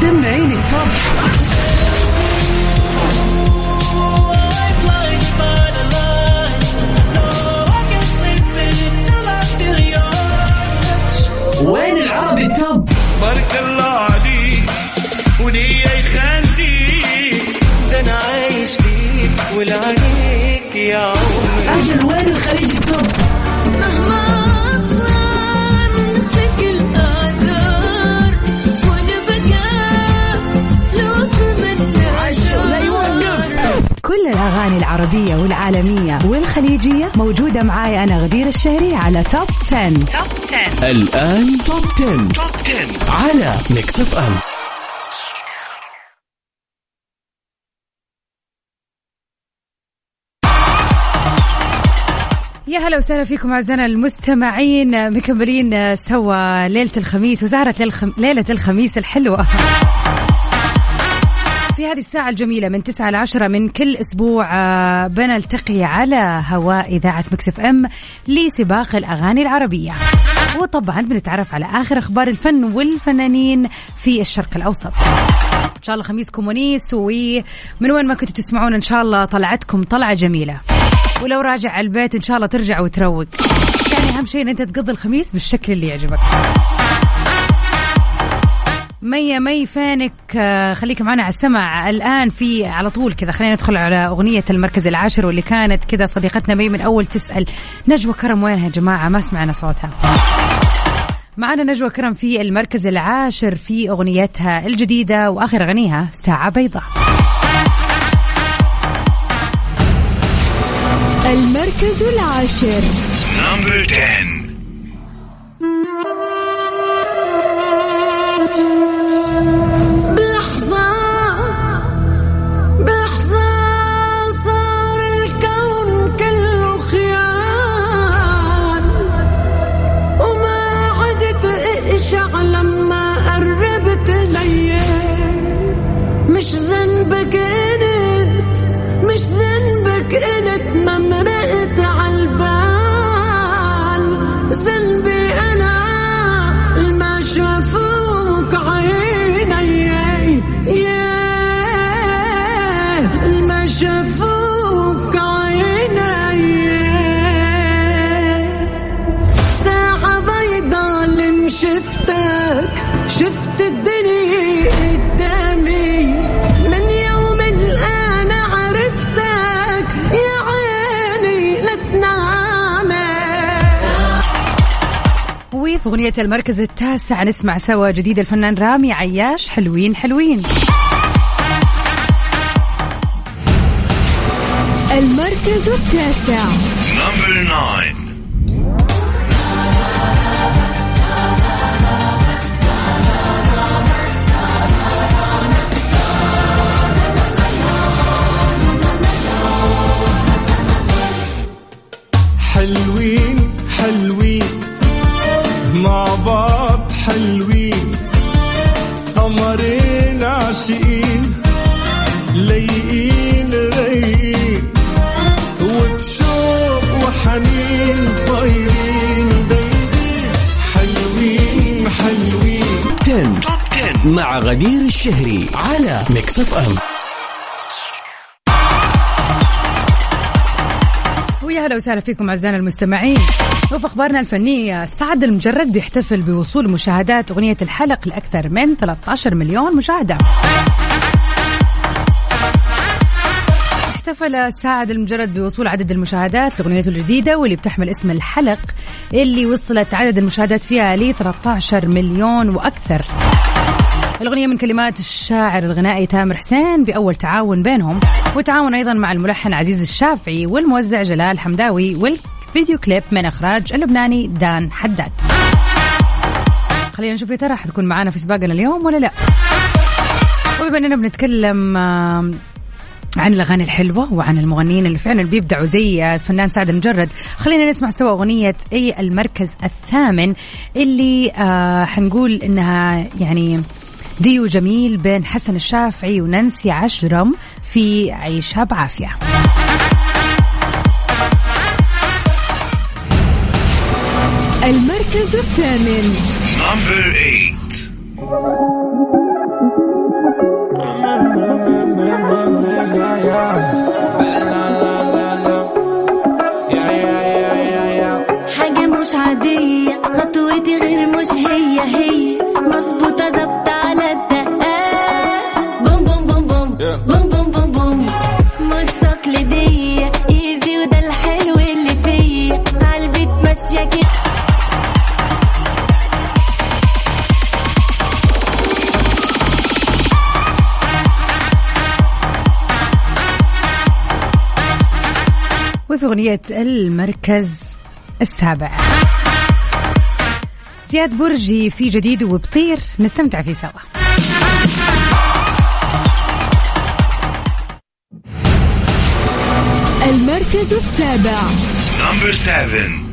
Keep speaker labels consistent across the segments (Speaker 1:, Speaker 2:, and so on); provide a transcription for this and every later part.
Speaker 1: سمعيني التوب.
Speaker 2: العربية والعالمية والخليجية موجودة معاي أنا غدير الشهري على Top 10.
Speaker 3: الآن Top 10.
Speaker 4: Top 10
Speaker 3: على Mix FM
Speaker 2: يا هلا وسهلا فيكم أعزائنا المستمعين مكملين سوا ليلة الخميس وزهرة للخم... ليلة الخميس الحلوة في هذه الساعة الجميلة من 9 ل 10 من كل أسبوع آه، بنلتقي على هواء إذاعة مكسف أم لسباق الأغاني العربية. وطبعا بنتعرف على آخر أخبار الفن والفنانين في الشرق الأوسط. إن شاء الله خميسكم ونيس ومن وين ما كنتوا تسمعون إن شاء الله طلعتكم طلعة جميلة. ولو راجع على البيت إن شاء الله ترجع وتروق. يعني أهم شيء إن أنت تقضي الخميس بالشكل اللي يعجبك. مي مي فينك آه، خليك معنا على السمع الآن في على طول كذا خلينا ندخل على أغنية المركز العاشر واللي كانت كذا صديقتنا مي من أول تسأل. نجوى كرم وينها يا جماعة؟ ما سمعنا صوتها. معنا نجوى كرم في المركز العاشر في أغنيتها الجديدة وآخر أغنيها ساعة بيضاء.
Speaker 5: المركز العاشر.
Speaker 4: Number 10
Speaker 5: شفت الدنيا قدامي من يوم الآن عرفتك يا عيني لا تنامي
Speaker 2: وفي أغنية المركز التاسع نسمع سوا جديد الفنان رامي عياش حلوين حلوين.
Speaker 5: المركز التاسع.
Speaker 6: حلوين قمرين عاشقين لايقين رايقين وبشوق وحنين طايرين دايبين حلوين حلوين.
Speaker 3: 10 مع غدير الشهري على Mix FM
Speaker 2: ويا هلا وسهلا فيكم أعزائنا المستمعين. وفي أخبارنا الفنية. سعد المجرد بيحتفل بوصول مشاهدات أغنية الحلق لأكثر من 13 مليون مشاهدة. احتفل سعد المجرد بوصول عدد المشاهدات لأغنيته الجديدة واللي بتحمل اسم الحلق اللي وصلت عدد المشاهدات فيها ل 13 مليون وأكثر. الأغنية من كلمات الشاعر الغنائي تامر حسين بأول تعاون بينهم وتعاون أيضا مع الملحن عزيز الشافعي والموزع جلال حمداوي والفيديو كليب من إخراج اللبناني دان حداد. خلينا نشوف يا ترى حتكون معانا في سباقنا اليوم ولا لا. وبما إننا بنتكلم عن الأغاني الحلوة وعن المغنيين اللي فعلا بيبدعوا زي الفنان سعد المجرد خلينا نسمع سوا أغنية اي المركز الثامن اللي آه حنقول إنها يعني ديو جميل بين حسن الشافعي ونانسي عجرم في عيشها بعافية.
Speaker 5: المركز الثامن.
Speaker 4: حاجة مش
Speaker 2: عادية خطوتي غير مش هي هي مظبوطة ظابطة. وفي أغنية المركز السابع. زياد برجي في جديد وبطير نستمتع فيه سوا.
Speaker 5: المركز السابع
Speaker 7: Number 7.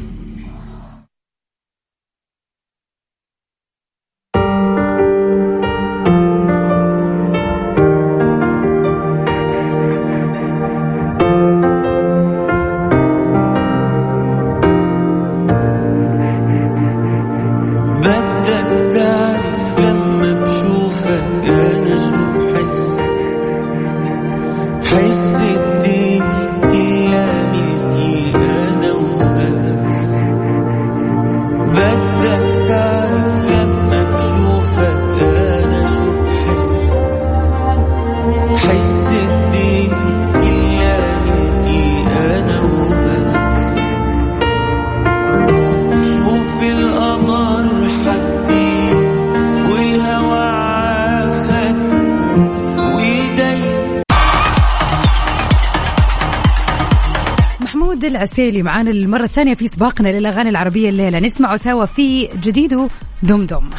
Speaker 2: العسيلي معانا للمرة الثانية في سباقنا للأغاني العربية الليلة. نسمعه سوا في جديده دمدم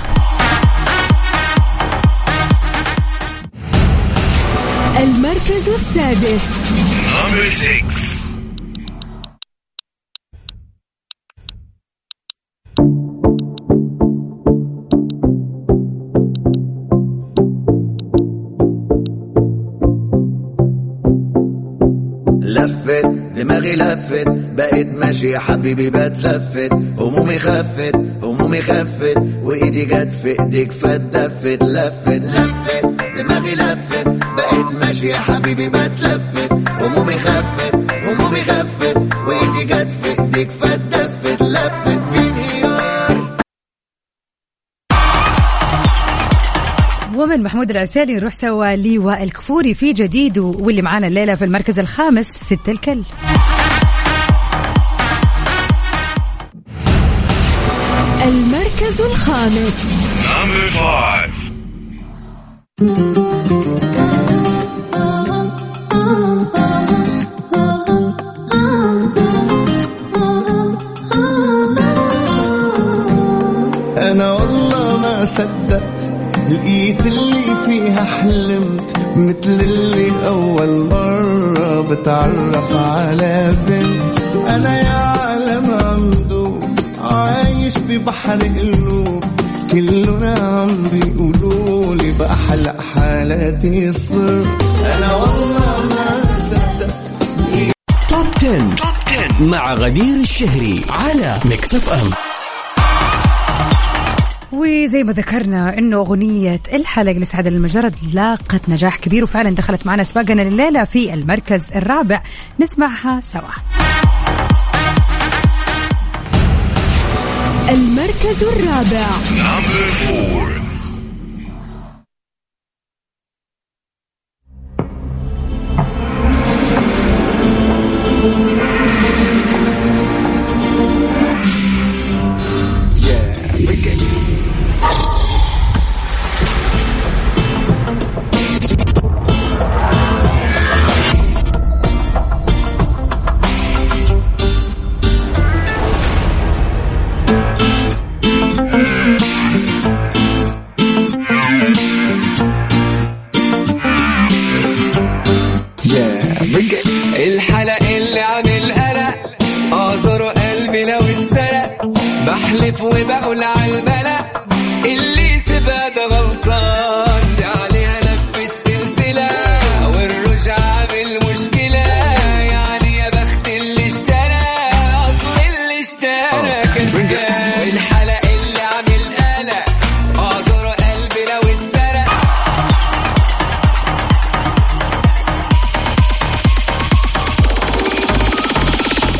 Speaker 5: المركز السادس.
Speaker 8: لفت دماغي لفت بقيت ماشي يا حبيبي بتلفت. همومي خفت همومي خفت وإيدي جت في إيديك فتدفت لفت لفت دماغي لفت بقيت ماشي يا حبيبي بتلفت. همومي خفت همومي خفت وإيدي جت في إيديك فتدفت
Speaker 2: ومن محمود العسيلي نروح سوا لوائل كفوري في جديده واللي معانا الليلة في المركز الخامس ست الكل
Speaker 5: المركز الخامس
Speaker 7: Number 5.
Speaker 6: أنا والله ما صدقت لقيت اللي فيها حلمت مثل اللي أول مرة بتعرف على بنت. أنا يا عالم عمدو عايش ببحر قلوب كلنا عم بيقولوا لي بأحلى حالاتي صرت. أنا والله ما صدقت
Speaker 3: Top 10. مع غدير الشهري على Mix FM
Speaker 2: وزي ما ذكرنا إنه أغنية الحلق لسعد لمجرد لاقت نجاح كبير وفعلا دخلت معنا سباقنا الليلة في المركز الرابع. نسمعها سوا.
Speaker 5: المركز الرابع.
Speaker 9: وبقول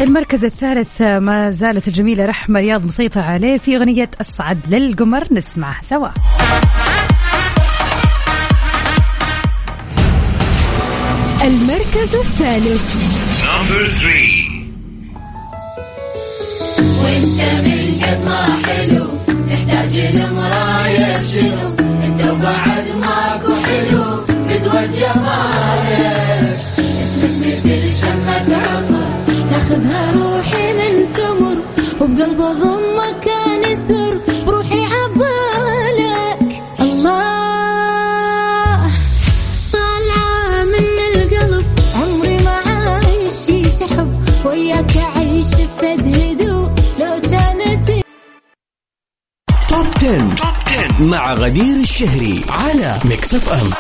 Speaker 2: المركز الثالث ما زالت الجميلة رحمة رياض مسيطرة عليه في أغنية اصعد للقمر نسمعها سوا
Speaker 5: المركز الثالث
Speaker 7: Number 3.
Speaker 10: وانت وياك أعيش بفد هدوء لو كانت
Speaker 3: Top 10. مع غدير الشهري على Mix FM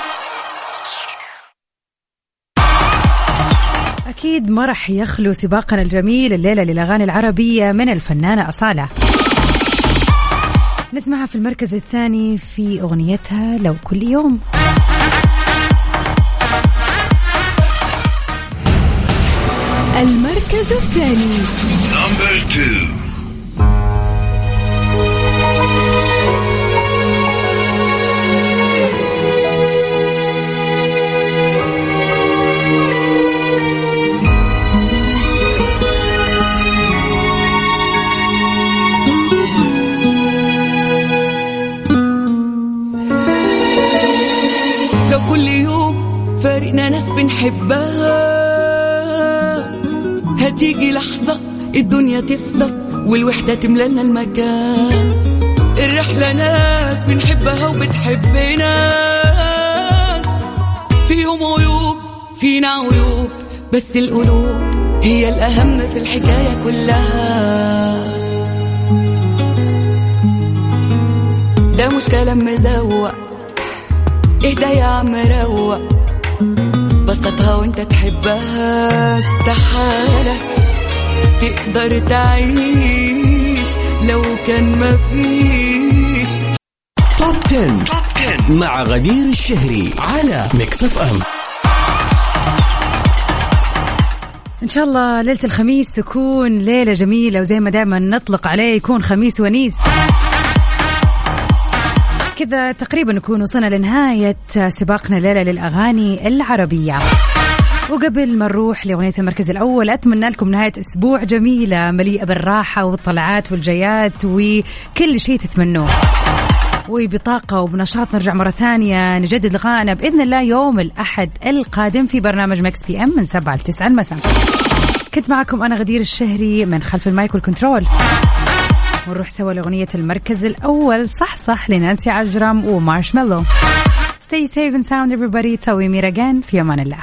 Speaker 2: أكيد ما راح يخلو سباقنا الجميل الليلة للأغاني العربية من الفنانة أصالة. نسمعها في المركز الثاني في أغنيتها لو كل يوم.
Speaker 5: المركز الثاني
Speaker 4: Number two.
Speaker 11: لو كل يوم فارقنا ناس بنحبها هتيجي لحظة الدنيا تفضى والوحدة تملالنا المكان. الرحلة ناس بنحبها وبتحبنا. فيهم عيوب فينا عيوب بس القلوب هي الأهم في الحكاية كلها. ده مش كلام مزوق اهدى يا عم روق؟ بسطها وانت تحبها استحالة. تقدر تعيش لو كان مفيش
Speaker 3: Top 10. مع غدير الشهري على Mix FM
Speaker 2: إن شاء الله ليلة الخميس تكون ليلة جميلة وزي ما دائما نطلق عليه يكون خميس ونيس. كذا تقريبا نكون وصلنا لنهاية سباقنا الليلة للأغاني العربية. وقبل ما نروح لأغنية المركز الأول أتمنى لكم نهاية أسبوع جميلة مليئة بالراحة والطلعات والجيات وكل شيء تتمنوه. وبطاقة وبنشاط نرجع مرة ثانية نجدد لقائنا بإذن الله يوم الأحد القادم في برنامج Mix PM من 7 ل 9 المساء كنت معكم أنا غدير الشهري من خلف ال mic وال control. ونروح سوا لأغنية المركز الأول صح صح لنانسي عجرم ومارشميلو. Stay safe and sound everybody. تسوي مير again في أمان الله.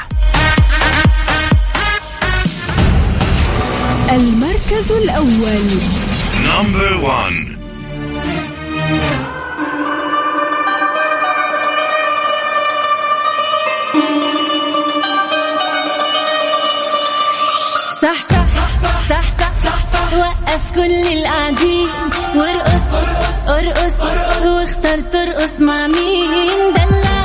Speaker 5: المركز الأول.
Speaker 4: Number one.
Speaker 10: صح صح صح صح صح صح وقف كل القاعدين. وارقص ارقص واختار ترقص مع مين؟ دلع.